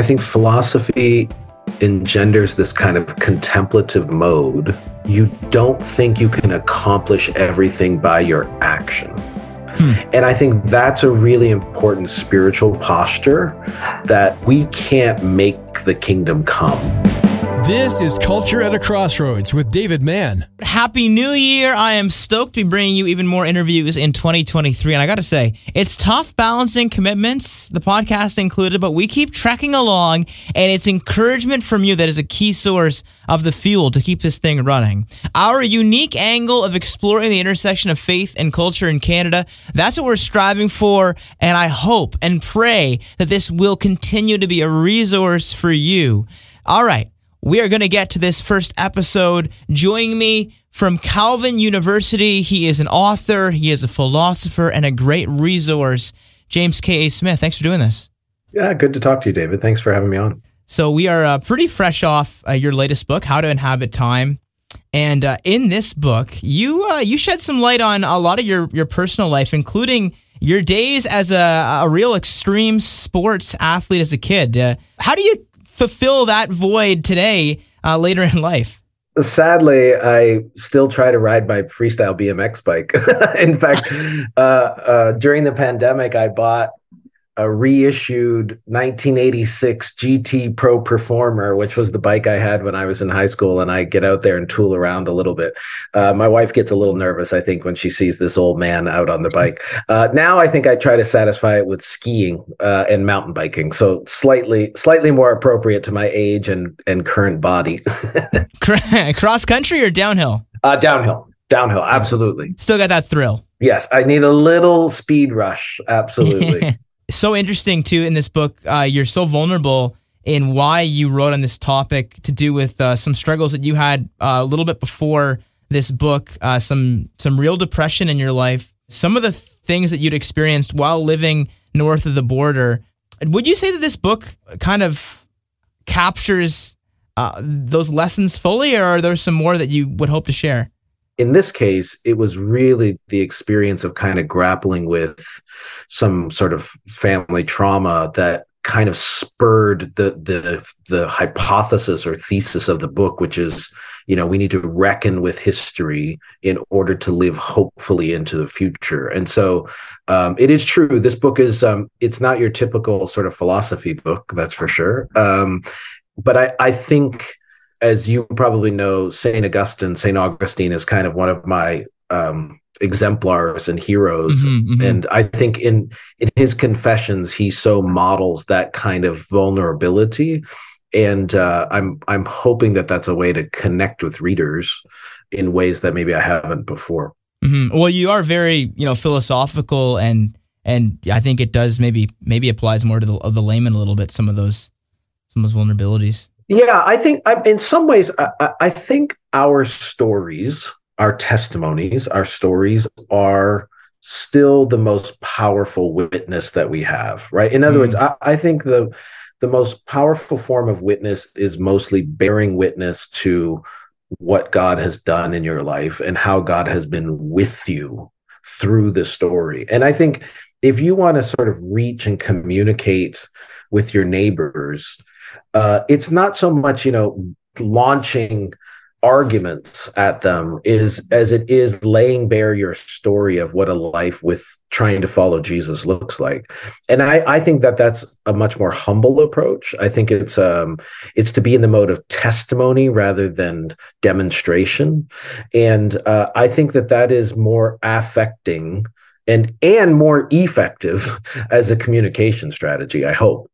I think philosophy engenders this kind of contemplative mode. You don't think you can accomplish everything by your action. Hmm. And I think that's a really important spiritual posture that we can't make the kingdom come. This is Culture at a Crossroads with David Mann. Happy New Year. I am stoked to be bringing you even more interviews in 2023. And I got to say, it's tough balancing commitments, the podcast included, but we keep trekking along, and it's encouragement from you that is a key source of the fuel to keep this thing running. Our unique angle of exploring the intersection of faith and culture in Canada, that's what we're striving for. And I hope and pray that this will continue to be a resource for you. All right we are going to get to this first episode. Joining me from Calvin University, he is an author, he is a philosopher, and a great resource. James K. A. Smith, thanks for doing this. Yeah, good to talk to you, David. Thanks for having me on. So, we are uh, pretty fresh off uh, your latest book, How to Inhabit Time. And uh, in this book, you uh, you shed some light on a lot of your, your personal life, including your days as a, a real extreme sports athlete as a kid. Uh, how do you fulfill that void today uh, later in life? Sadly, I still try to ride my freestyle BMX bike. in fact, uh, uh, during the pandemic, I bought a reissued 1986 GT Pro Performer, which was the bike I had when I was in high school, and I get out there and tool around a little bit. Uh, my wife gets a little nervous, I think, when she sees this old man out on the bike. Uh, now I think I try to satisfy it with skiing uh, and mountain biking, so slightly slightly more appropriate to my age and and current body. Cross country or downhill? Uh, downhill, downhill, absolutely. Still got that thrill. Yes, I need a little speed rush. Absolutely so interesting too in this book. Uh, you're so vulnerable in why you wrote on this topic to do with uh, some struggles that you had uh, a little bit before this book, uh, some some real depression in your life, some of the things that you'd experienced while living north of the border. Would you say that this book kind of captures uh, those lessons fully, or are there some more that you would hope to share? In this case, it was really the experience of kind of grappling with some sort of family trauma that kind of spurred the the the hypothesis or thesis of the book, which is, you know, we need to reckon with history in order to live hopefully into the future. And so, um, it is true. This book is um, it's not your typical sort of philosophy book, that's for sure. Um, but I I think as you probably know, Saint Augustine, Saint Augustine is kind of one of my um, exemplars and heroes. Mm-hmm, mm-hmm. And I think in in his confessions, he so models that kind of vulnerability. And uh, I'm I'm hoping that that's a way to connect with readers in ways that maybe I haven't before. Mm-hmm. Well, you are very you know philosophical and and I think it does maybe maybe applies more to the, the layman a little bit. Some of those some of those vulnerabilities. Yeah, I think in some ways, I, I think our stories, our testimonies, our stories are still the most powerful witness that we have, right? In other mm. words, I, I think the the most powerful form of witness is mostly bearing witness to what God has done in your life and how God has been with you through the story. And I think if you want to sort of reach and communicate with your neighbors, uh, it's not so much you know launching arguments at them is as it is laying bare your story of what a life with trying to follow Jesus looks like. And I, I think that that's a much more humble approach. I think it's um it's to be in the mode of testimony rather than demonstration. And uh, I think that that is more affecting and and more effective as a communication strategy, I hope.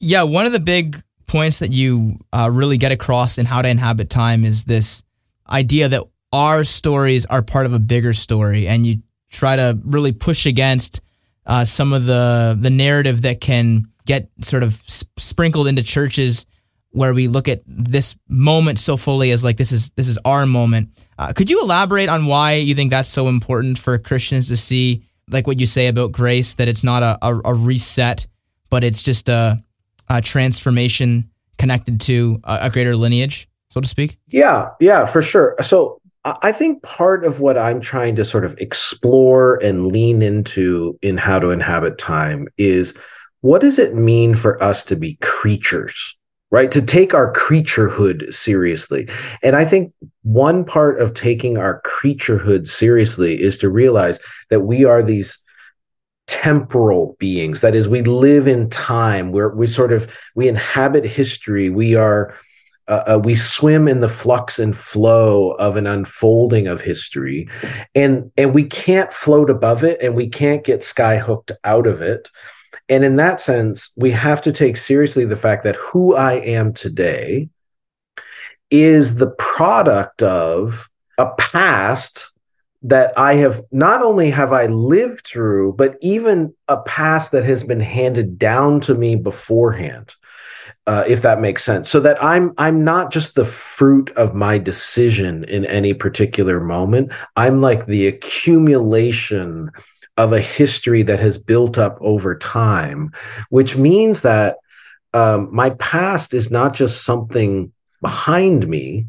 Yeah, one of the big points that you uh, really get across in how to inhabit time is this idea that our stories are part of a bigger story, and you try to really push against uh, some of the the narrative that can get sort of sp- sprinkled into churches where we look at this moment so fully as like this is this is our moment. Uh, could you elaborate on why you think that's so important for Christians to see, like what you say about grace, that it's not a, a, a reset, but it's just a uh, transformation connected to a, a greater lineage, so to speak? Yeah, yeah, for sure. So I think part of what I'm trying to sort of explore and lean into in how to inhabit time is what does it mean for us to be creatures? Right? To take our creaturehood seriously. And I think one part of taking our creaturehood seriously is to realize that we are these temporal beings. That is we live in time. Where we sort of we inhabit history. We are uh, uh, we swim in the flux and flow of an unfolding of history. And and we can't float above it and we can't get skyhooked out of it. And in that sense we have to take seriously the fact that who i am today is the product of a past that I have not only have I lived through, but even a past that has been handed down to me beforehand. Uh, if that makes sense, so that I'm I'm not just the fruit of my decision in any particular moment. I'm like the accumulation of a history that has built up over time, which means that um, my past is not just something behind me,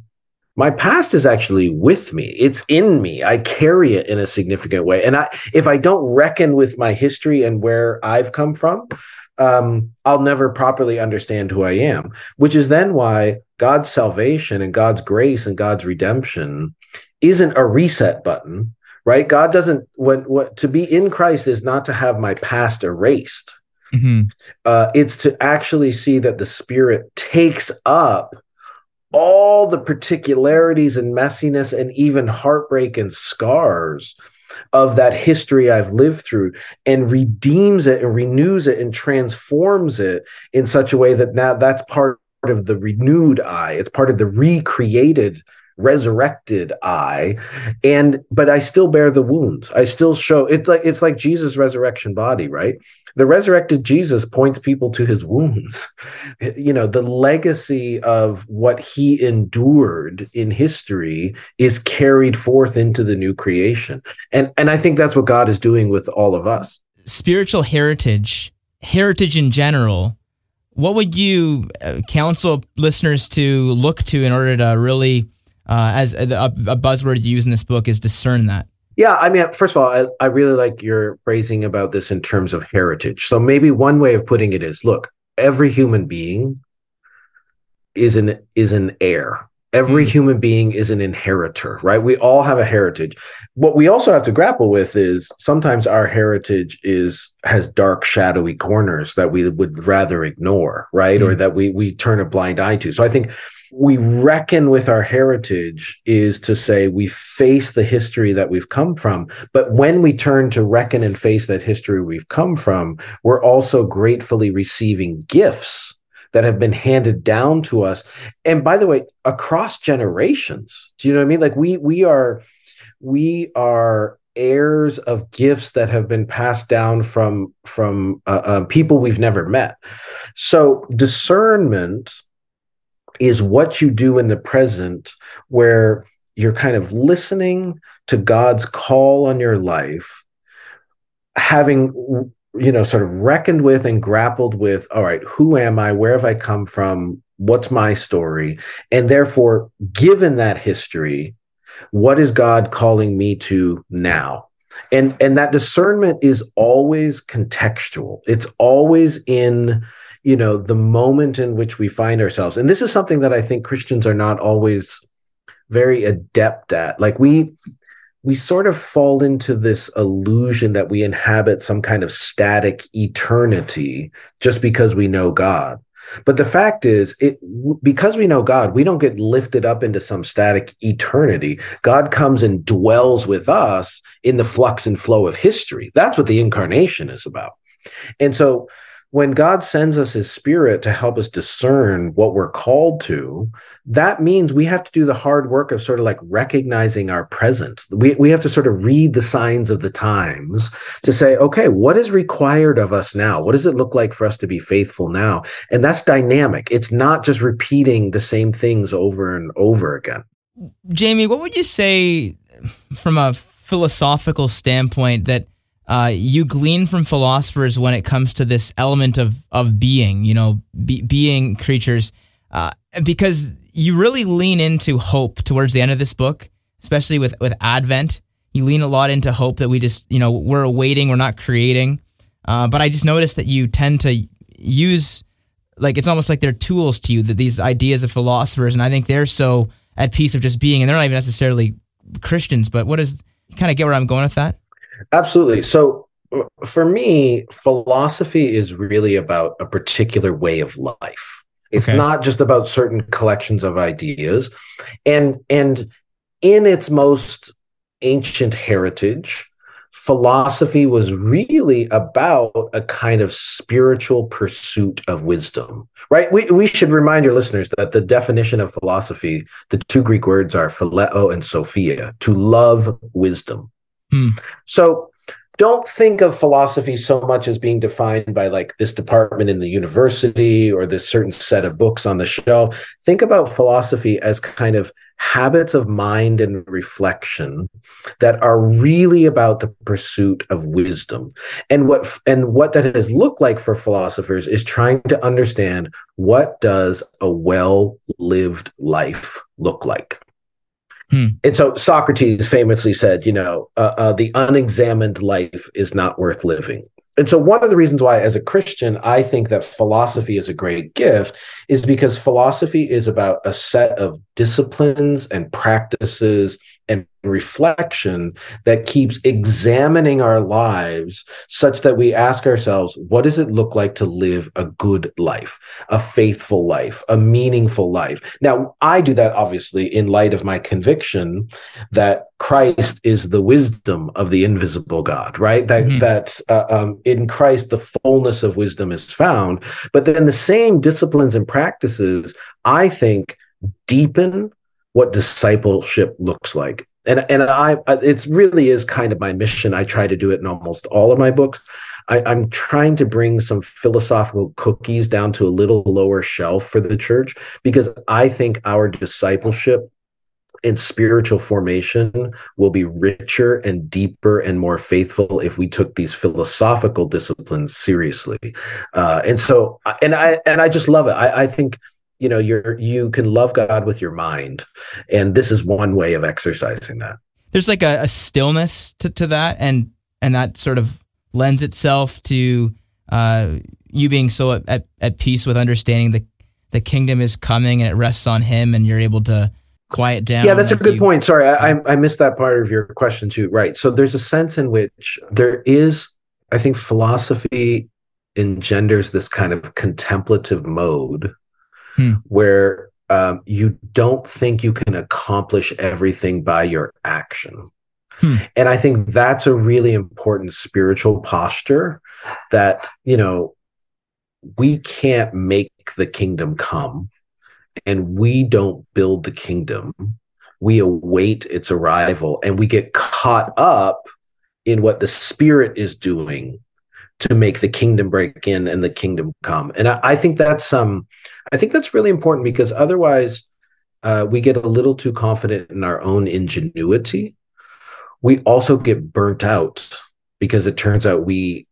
my past is actually with me. It's in me. I carry it in a significant way. And i if i don't reckon with my history and where i've come from um, i'll never properly understand who i am which is then why god's salvation and god's grace and god's redemption isn't a reset button right? God doesn't when what to be in christ is not to have my past erased. Mm-hmm. uh, it's to actually see that the spirit takes up all the particularities and messiness and even heartbreak and scars of that history I've lived through and redeems it and renews it and transforms it in such a way that now that's part of the renewed I. It's part of the recreated resurrected I, and but I still bear the wounds. I still show it's like it's like Jesus' resurrection body, right? The resurrected Jesus points people to his wounds. You know, the legacy of what he endured in history is carried forth into the new creation. And and I think that's what God is doing with all of us. Spiritual heritage, heritage in general, what would you uh, counsel listeners to look to in order to really uh, as a, a, buzzword you use in this book is discern that. Yeah, I mean, first of all, I, I really like your phrasing about this in terms of heritage. So maybe one way of putting it is, look, every human being is an is an heir. Every mm-hmm. human being is an inheritor, right? We all have a heritage. What we also have to grapple with is sometimes our heritage is has dark, shadowy corners that we would rather ignore, right? Mm-hmm. Or that we we turn a blind eye to. So I think we reckon with our heritage is to say we face the history that we've come from. But when we turn to reckon and face that history we've come from, we're also gratefully receiving gifts that have been handed down to us. And by the way, across generations. Do you know what I mean? Like we we are we are heirs of gifts that have been passed down from from uh, uh, people we've never met. So discernment is what you do in the present where you're kind of listening to God's call on your life, having you know sort of reckoned with and grappled with all right who am i? Where have i come from? What's my story? And therefore given that history what is god calling me to now? And and that discernment is always contextual. It's always in you know the moment in which we find ourselves and this is something that i think christians are not always very adept at. Like we we sort of fall into this illusion that we inhabit some kind of static eternity just because we know god. But the fact is it because we know god we don't get lifted up into some static eternity. God comes and dwells with us in the flux and flow of history. That's what the incarnation is about. And so when God sends us his spirit to help us discern what we're called to, that means we have to do the hard work of sort of like recognizing our present. We, we have to sort of read the signs of the times to say, okay, what is required of us now? What does it look like for us to be faithful now? And that's dynamic. It's not just repeating the same things over and over again. Jamie, what would you say from a philosophical standpoint that uh, you glean from philosophers when it comes to this element of of being, you know, be, being creatures, uh, because you really lean into hope towards the end of this book, especially with with Advent. You lean a lot into hope that we just, you know, we're awaiting, we're not creating. Uh, but I just noticed that you tend to use like it's almost like they're tools to you that these ideas of philosophers, and I think they're so at peace of just being, and they're not even necessarily Christians. But what is kind of get where I'm going with that? Absolutely. So uh, for me, philosophy is really about a particular way of life. It's okay. not just about certain collections of ideas. And and in its most ancient heritage, philosophy was really about a kind of spiritual pursuit of wisdom, right? We, we should remind your listeners that the definition of philosophy, the two Greek words are phileo and sophia, to love wisdom. Hmm. So don't think of philosophy so much as being defined by like this department in the university or this certain set of books on the shelf. Think about philosophy as kind of habits of mind and reflection that are really about the pursuit of wisdom and what and what that has looked like for philosophers is trying to understand what does a well lived life look like Hmm. And so Socrates famously said, you know, uh, uh, the unexamined life is not worth living. And so, one of the reasons why, as a Christian, I think that philosophy is a great gift is because philosophy is about a set of disciplines and practices and reflection that keeps examining our lives such that we ask ourselves, what does it look like to live a good life, a faithful life, a meaningful life? Now, I do that obviously in light of my conviction that Christ is the wisdom of the invisible God, right? That mm-hmm. that uh, um, in Christ the fullness of wisdom is found. But then the same disciplines and practices, I think, deepen what discipleship looks like. And and I it really is kind of my mission. I try to do it in almost all of my books. I, I'm trying to bring some philosophical cookies down to a little lower shelf for the church because I think our discipleship and spiritual formation will be richer and deeper and more faithful if we took these philosophical disciplines seriously. Uh, and so, and I and I just love it. I, I think you know you're you can love god with your mind and this is one way of exercising that there's like a, a stillness to, to that and and that sort of lends itself to uh, you being so at, at, at peace with understanding the the kingdom is coming and it rests on him and you're able to quiet down yeah that's a good you, point sorry I, I missed that part of your question too right so there's a sense in which there is i think philosophy engenders this kind of contemplative mode hmm. where um, you don't think you can accomplish everything by your action. Hmm. And I think that's a really important spiritual posture that, you know, we can't make the kingdom come and we don't build the kingdom. We await its arrival and we get caught up in what the spirit is doing to make the kingdom break in and the kingdom come. And I, I think that's um I think that's really important because otherwise uh, we get a little too confident in our own ingenuity. We also get burnt out because it turns out we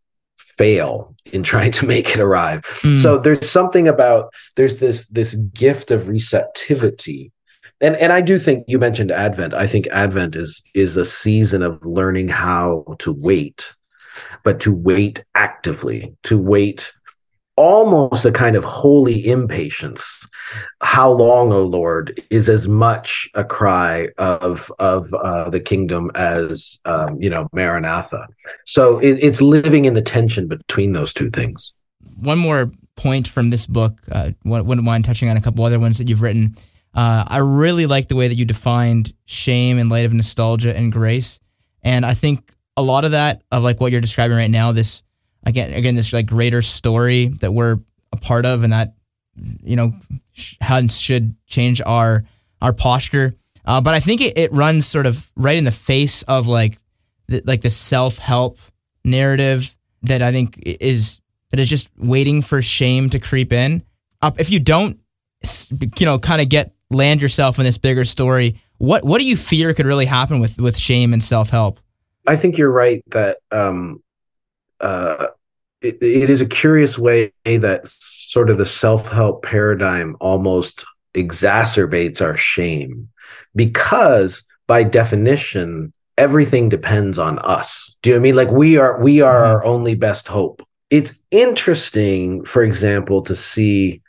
fail in trying to make it arrive. Mm. So there's something about there's this this gift of receptivity. And and I do think you mentioned Advent. I think Advent is is a season of learning how to wait but to wait actively, to wait almost a kind of holy impatience. How long, O Lord, is as much a cry of of uh, the kingdom as um, you know Maranatha. So it, it's living in the tension between those two things. One more point from this book. Uh, wouldn't mind touching on a couple other ones that you've written. Uh, I really like the way that you defined shame in light of nostalgia and grace, and I think a lot of that of like what you're describing right now, this again, again, this like greater story that we're a part of, and that you know hence should change our our posture. Uh, but I think it, it runs sort of right in the face of like the, like the self help narrative that I think is that is just waiting for shame to creep in. Uh, if you don't, you know, kind of get land yourself in this bigger story, what what do you fear could really happen with with shame and self help? I think you're right that um, uh, it, it is a curious way that sort of the self help paradigm almost exacerbates our shame because, by definition, everything depends on us. Do you know I mean? Like we are we are mm-hmm. our only best hope. It's interesting, for example, to see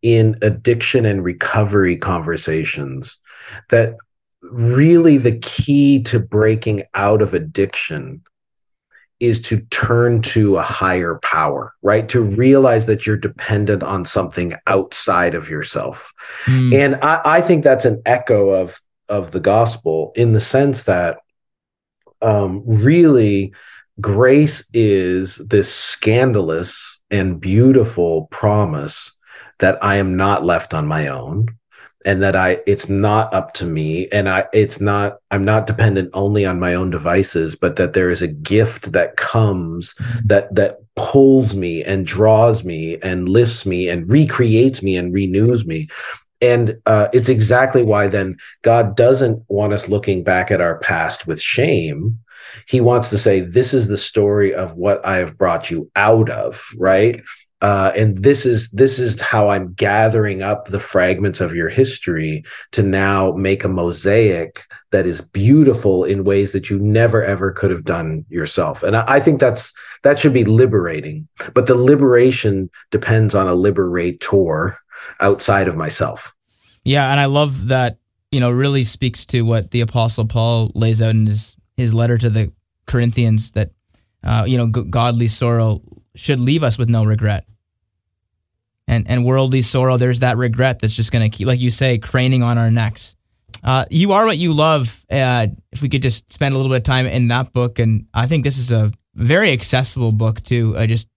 in addiction and recovery conversations that really the key to breaking out of addiction is to turn to a higher power, right? To realize that you're dependent on something outside of yourself. Mm. And I, I, think that's an echo of of the gospel in the sense that um, really grace is this scandalous and beautiful promise that I am not left on my own and that I it's not up to me and I it's not I'm not dependent only on my own devices but that there is a gift that comes mm-hmm. that that pulls me and draws me and lifts me and recreates me and renews me. And uh, it's exactly why then God doesn't want us looking back at our past with shame. He wants to say this is the story of what I have brought you out of right uh, and this is this is how I'm gathering up the fragments of your history to now make a mosaic that is beautiful in ways that you never ever could have done yourself. And I, I think that's that should be liberating. But the liberation depends on a liberator outside of myself. Yeah, and I love that. You know, really speaks to what the Apostle Paul lays out in his his letter to the Corinthians that uh, you know godly sorrow should leave us with no regret and and worldly sorrow. There's that regret that's just going to keep, like you say, craning on our necks. Uh, you are what you love. Uh, if we could just spend a little bit of time in that book, and I think this is a very accessible book too. I just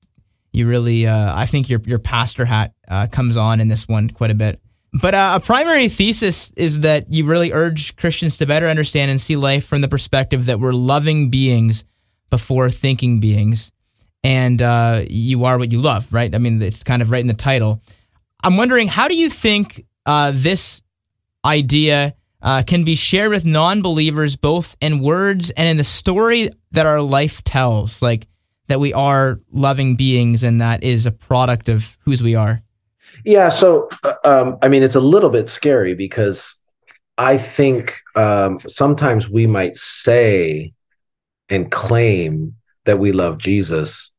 you really, uh, I think your your pastor hat uh, comes on in this one quite a bit. But uh, a primary thesis is that you really urge Christians to better understand and see life from the perspective that we're loving beings before thinking beings and uh, you are what you love, right? I mean, it's kind of right in the title. I'm wondering, how do you think uh, this idea uh, can be shared with non believers, both in words and in the story that our life tells? Like that we are loving beings and that is a product of whose we are? Yeah. So, uh, um, I mean, it's a little bit scary because I think um, sometimes we might say and claim that we love Jesus,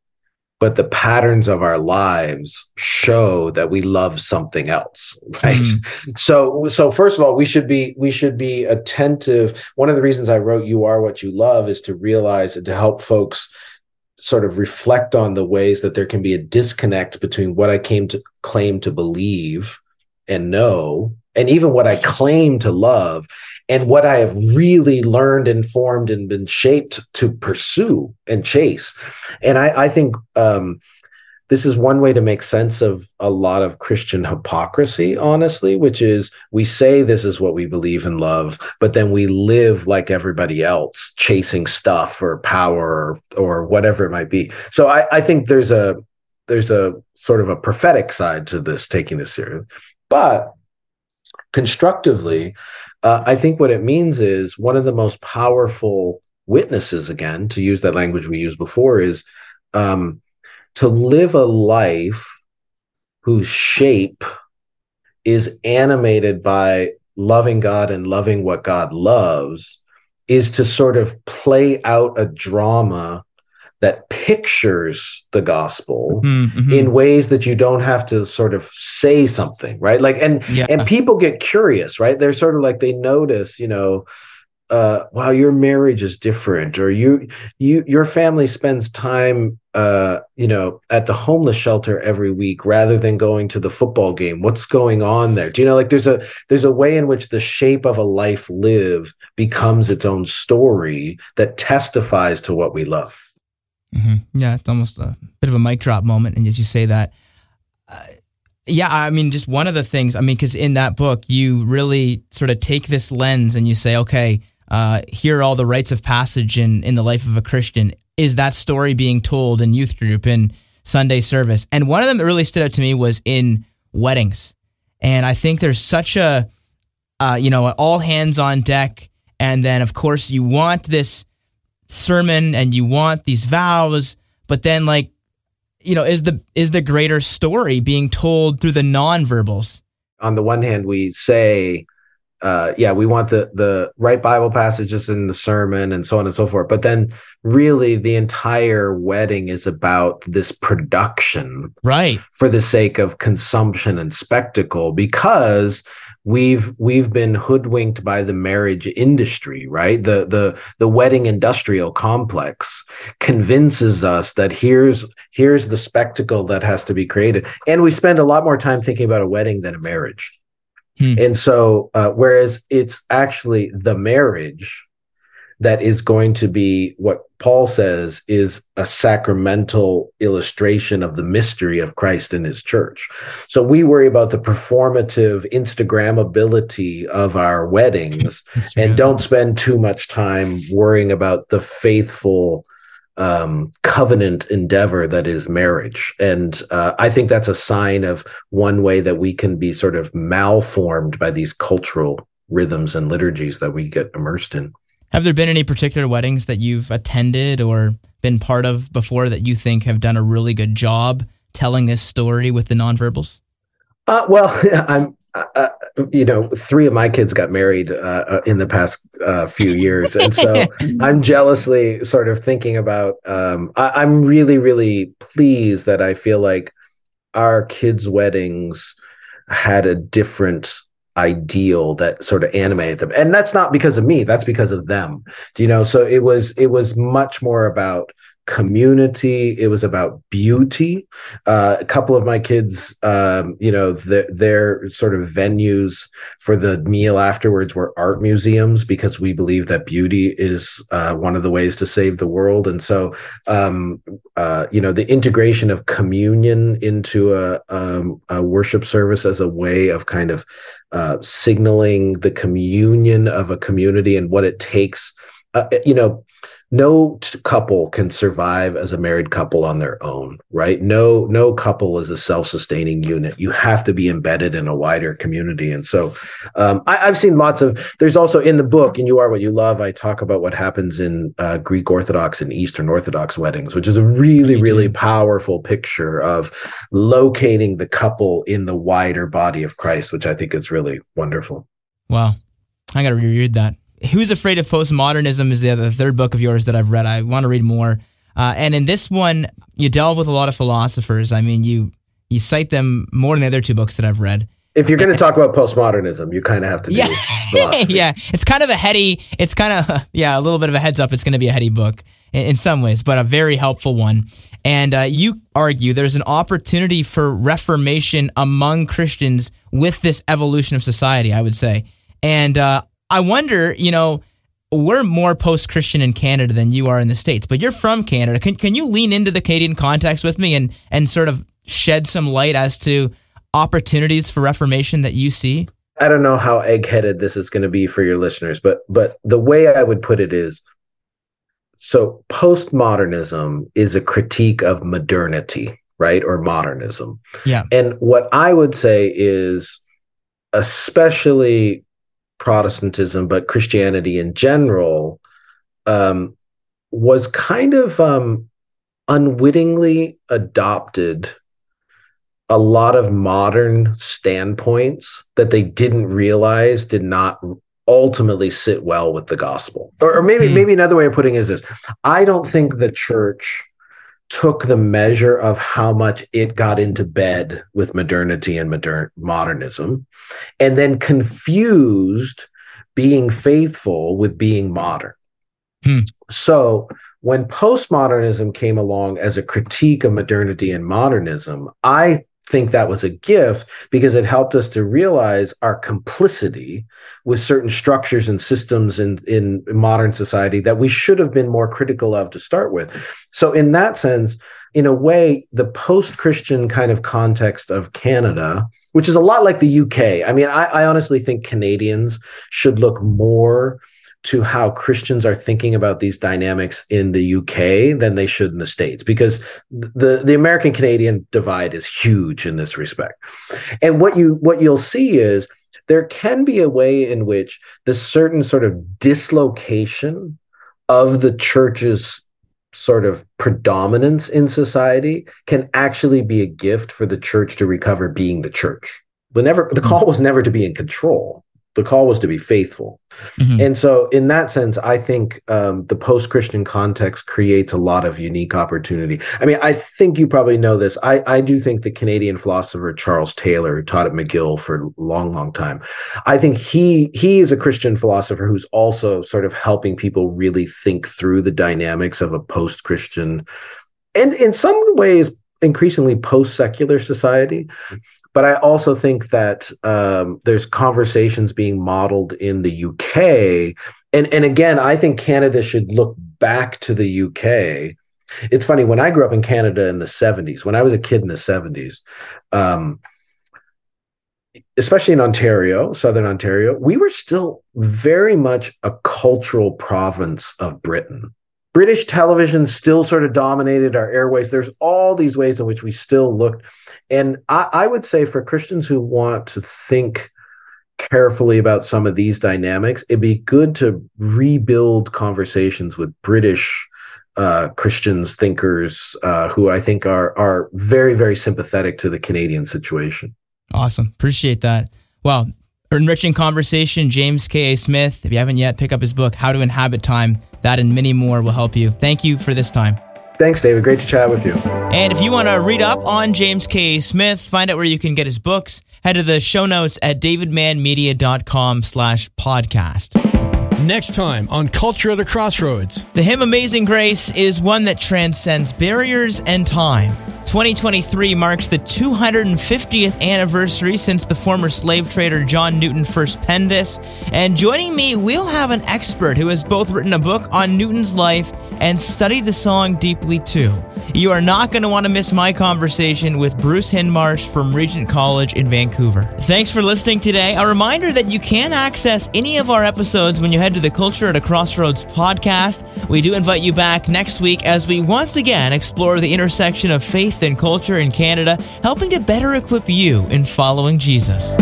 but the patterns of our lives show that we love something else right mm. so so first of all we should be we should be attentive one of the reasons i wrote you are what you love is to realize and to help folks sort of reflect on the ways that there can be a disconnect between what i came to claim to believe and know and even what i claim to love and what I have really learned and formed and been shaped to pursue and chase. And I, I think um, this is one way to make sense of a lot of Christian hypocrisy, honestly, which is we say this is what we believe in love, but then we live like everybody else, chasing stuff or power or, or whatever it might be. So I, I think there's a there's a sort of a prophetic side to this, taking this serious. But constructively, uh, I think what it means is one of the most powerful witnesses, again, to use that language we used before, is um, to live a life whose shape is animated by loving God and loving what God loves is to sort of play out a drama that pictures the gospel mm-hmm. in ways that you don't have to sort of say something right? Like and yeah. and people get curious right? They're sort of like they notice you know uh wow your marriage is different or you you your family spends time uh you know at the homeless shelter every week rather than going to the football game. What's going on there? Do you know like there's a there's a way in which the shape of a life lived becomes its own story that testifies to what we love Mm-hmm. Yeah, it's almost a bit of a mic drop moment. And as you say that, uh, yeah, I mean, just one of the things, I mean, because in that book, you really sort of take this lens and you say, okay, uh, here are all the rites of passage in, in the life of a Christian. Is that story being told in youth group, in Sunday service? And one of them that really stood out to me was in weddings. And I think there's such a, uh, you know, all hands on deck. And then, of course, you want this sermon and you want these vows, but then like you know, is the is the greater story being told through the nonverbals? On the one hand, we say uh, yeah, we want the the right Bible passages in the sermon and so on and so forth. But then, really, the entire wedding is about this production, right, for the sake of consumption and spectacle, because we've we've been hoodwinked by the marriage industry right? The the the wedding industrial complex convinces us that here's here's the spectacle that has to be created. And we spend a lot more time thinking about a wedding than a marriage. Hmm. and so uh, whereas it's actually the marriage that is going to be what Paul says is a sacramental illustration of the mystery of Christ and his church. So we worry about the performative Instagrammability of our weddings and don't spend too much time worrying about the faithful um, covenant endeavor that is marriage. And uh, I think that's a sign of one way that we can be sort of malformed by these cultural rhythms and liturgies that we get immersed in. Have there been any particular weddings that you've attended or been part of before that you think have done a really good job telling this story with the nonverbals? Uh, well, I'm, uh, uh, you know, three of my kids got married uh, uh in the past uh, few years, and so I'm jealously sort of thinking about. Um, I, I'm really, really pleased that I feel like our kids' weddings had a different ideal that sort of animated them. And that's not because of me that's because of them you know? So it was it was much more about community. It was about beauty. Uh, a couple of my kids um, you know the, their sort of venues for the meal afterwards were art museums because we believe that beauty is uh, one of the ways to save the world. And so um, uh, you know the integration of communion into a, um, a, worship service as a way of kind of uh, signaling the communion of a community and what it takes uh, you know no couple can survive as a married couple on their own right? No no couple is a self-sustaining unit. You have to be embedded in a wider community. And so um, I, have seen lots of there's also in the book and you are what you love i talk about what happens in uh, greek orthodox and eastern orthodox weddings which is a really really powerful picture of locating the couple in the wider body of christ which i think is really wonderful. Wow. I gotta reread that Who's Afraid of Postmodernism is the, other, the third book of yours that I've read. I want to read more. Uh, and in this one, you delve with a lot of philosophers. I mean, you you cite them more than the other two books that I've read. If you're going to talk about postmodernism, you kind of have to yeah. yeah, it's kind of a heady. It's kind of yeah, a little bit of a heads up. It's going to be a heady book in, in, some ways, but a very helpful one. And uh, you argue there's an opportunity for reformation among Christians with this evolution of society. I would say, and uh, I wonder, you know, we're more post Christian in Canada than you are in the States, but you're from Canada. Can, can you lean into the Canadian context with me and, and sort of shed some light as to opportunities for reformation that you see? I don't know how egg-headed this is going to be for your listeners, but but the way I would put it is so postmodernism is a critique of modernity, right? Or modernism. Yeah. And what I would say is especially Protestantism, but Christianity in general, um, was kind of um, unwittingly adopted a lot of modern standpoints that they didn't realize did not ultimately sit well with the gospel. Or, or maybe, hmm. maybe another way of putting it is this: I don't think the church took the measure of how much it got into bed with modernity and modern modernism and then confused being faithful with being modern hmm. so when postmodernism came along as a critique of modernity and modernism i think that was a gift because it helped us to realize our complicity with certain structures and systems in, in modern society that we should have been more critical of to start with. So, in that sense, in a way, the post Christian kind of context of Canada, which is a lot like the UK, I mean, I, I honestly think Canadians should look more to how Christians are thinking about these dynamics in the UK than they should in the States because the, the American Canadian divide is huge in this respect. And what you what you'll see is there can be a way in which the certain sort of dislocation of the church's sort of predominance in society can actually be a gift for the church to recover being the church. But never the call was never to be in control the call was to be faithful. Mm-hmm. And so, in that sense, I think um, the post Christian context creates a lot of unique opportunity. I mean, I think you probably know this. I, I do think the Canadian philosopher Charles Taylor, who taught at McGill for a long, long time, I think he he is a Christian philosopher who's also sort of helping people really think through the dynamics of a post Christian and in some ways increasingly post secular society but I also think that um, there's conversations being modeled in the UK, and and again, I think Canada should look back to the UK. It's funny when I grew up in Canada in the '70s. When I was a kid in the '70s, um, especially in Ontario, Southern Ontario, we were still very much a cultural province of Britain. British television still sort of dominated our airways. There's all these ways in which we still looked. And I, I, would say for Christians who want to think carefully about some of these dynamics, it'd be good to rebuild conversations with British uh, Christians, thinkers, uh, who I think are are very, very sympathetic to the Canadian situation. Awesome. Appreciate that. Well, enriching conversation, James K.A. Smith. If you haven't yet, pick up his book, How to Inhabit Time. That and many more will help you. Thank you for this time. Thanks, David. Great to chat with you. And if you want to read up on James K. Smith, find out where you can get his books, head to the show notes at davidmanmedia.com slash podcast. Next time on Culture at a Crossroads. The hymn Amazing Grace is one that transcends barriers and time. 2023 marks the 250th anniversary since the former slave trader John Newton first penned this. And joining me, we'll have an expert who has both written a book on Newton's life and studied the song deeply too. You are not going to want to miss my conversation with Bruce Hindmarsh from Regent College in Vancouver. Thanks for listening today. A reminder that you can access any of our episodes when you head to the Culture at a Crossroads podcast. We do invite you back next week as we once again explore the intersection of faith and culture in Canada, helping to better equip you in following Jesus.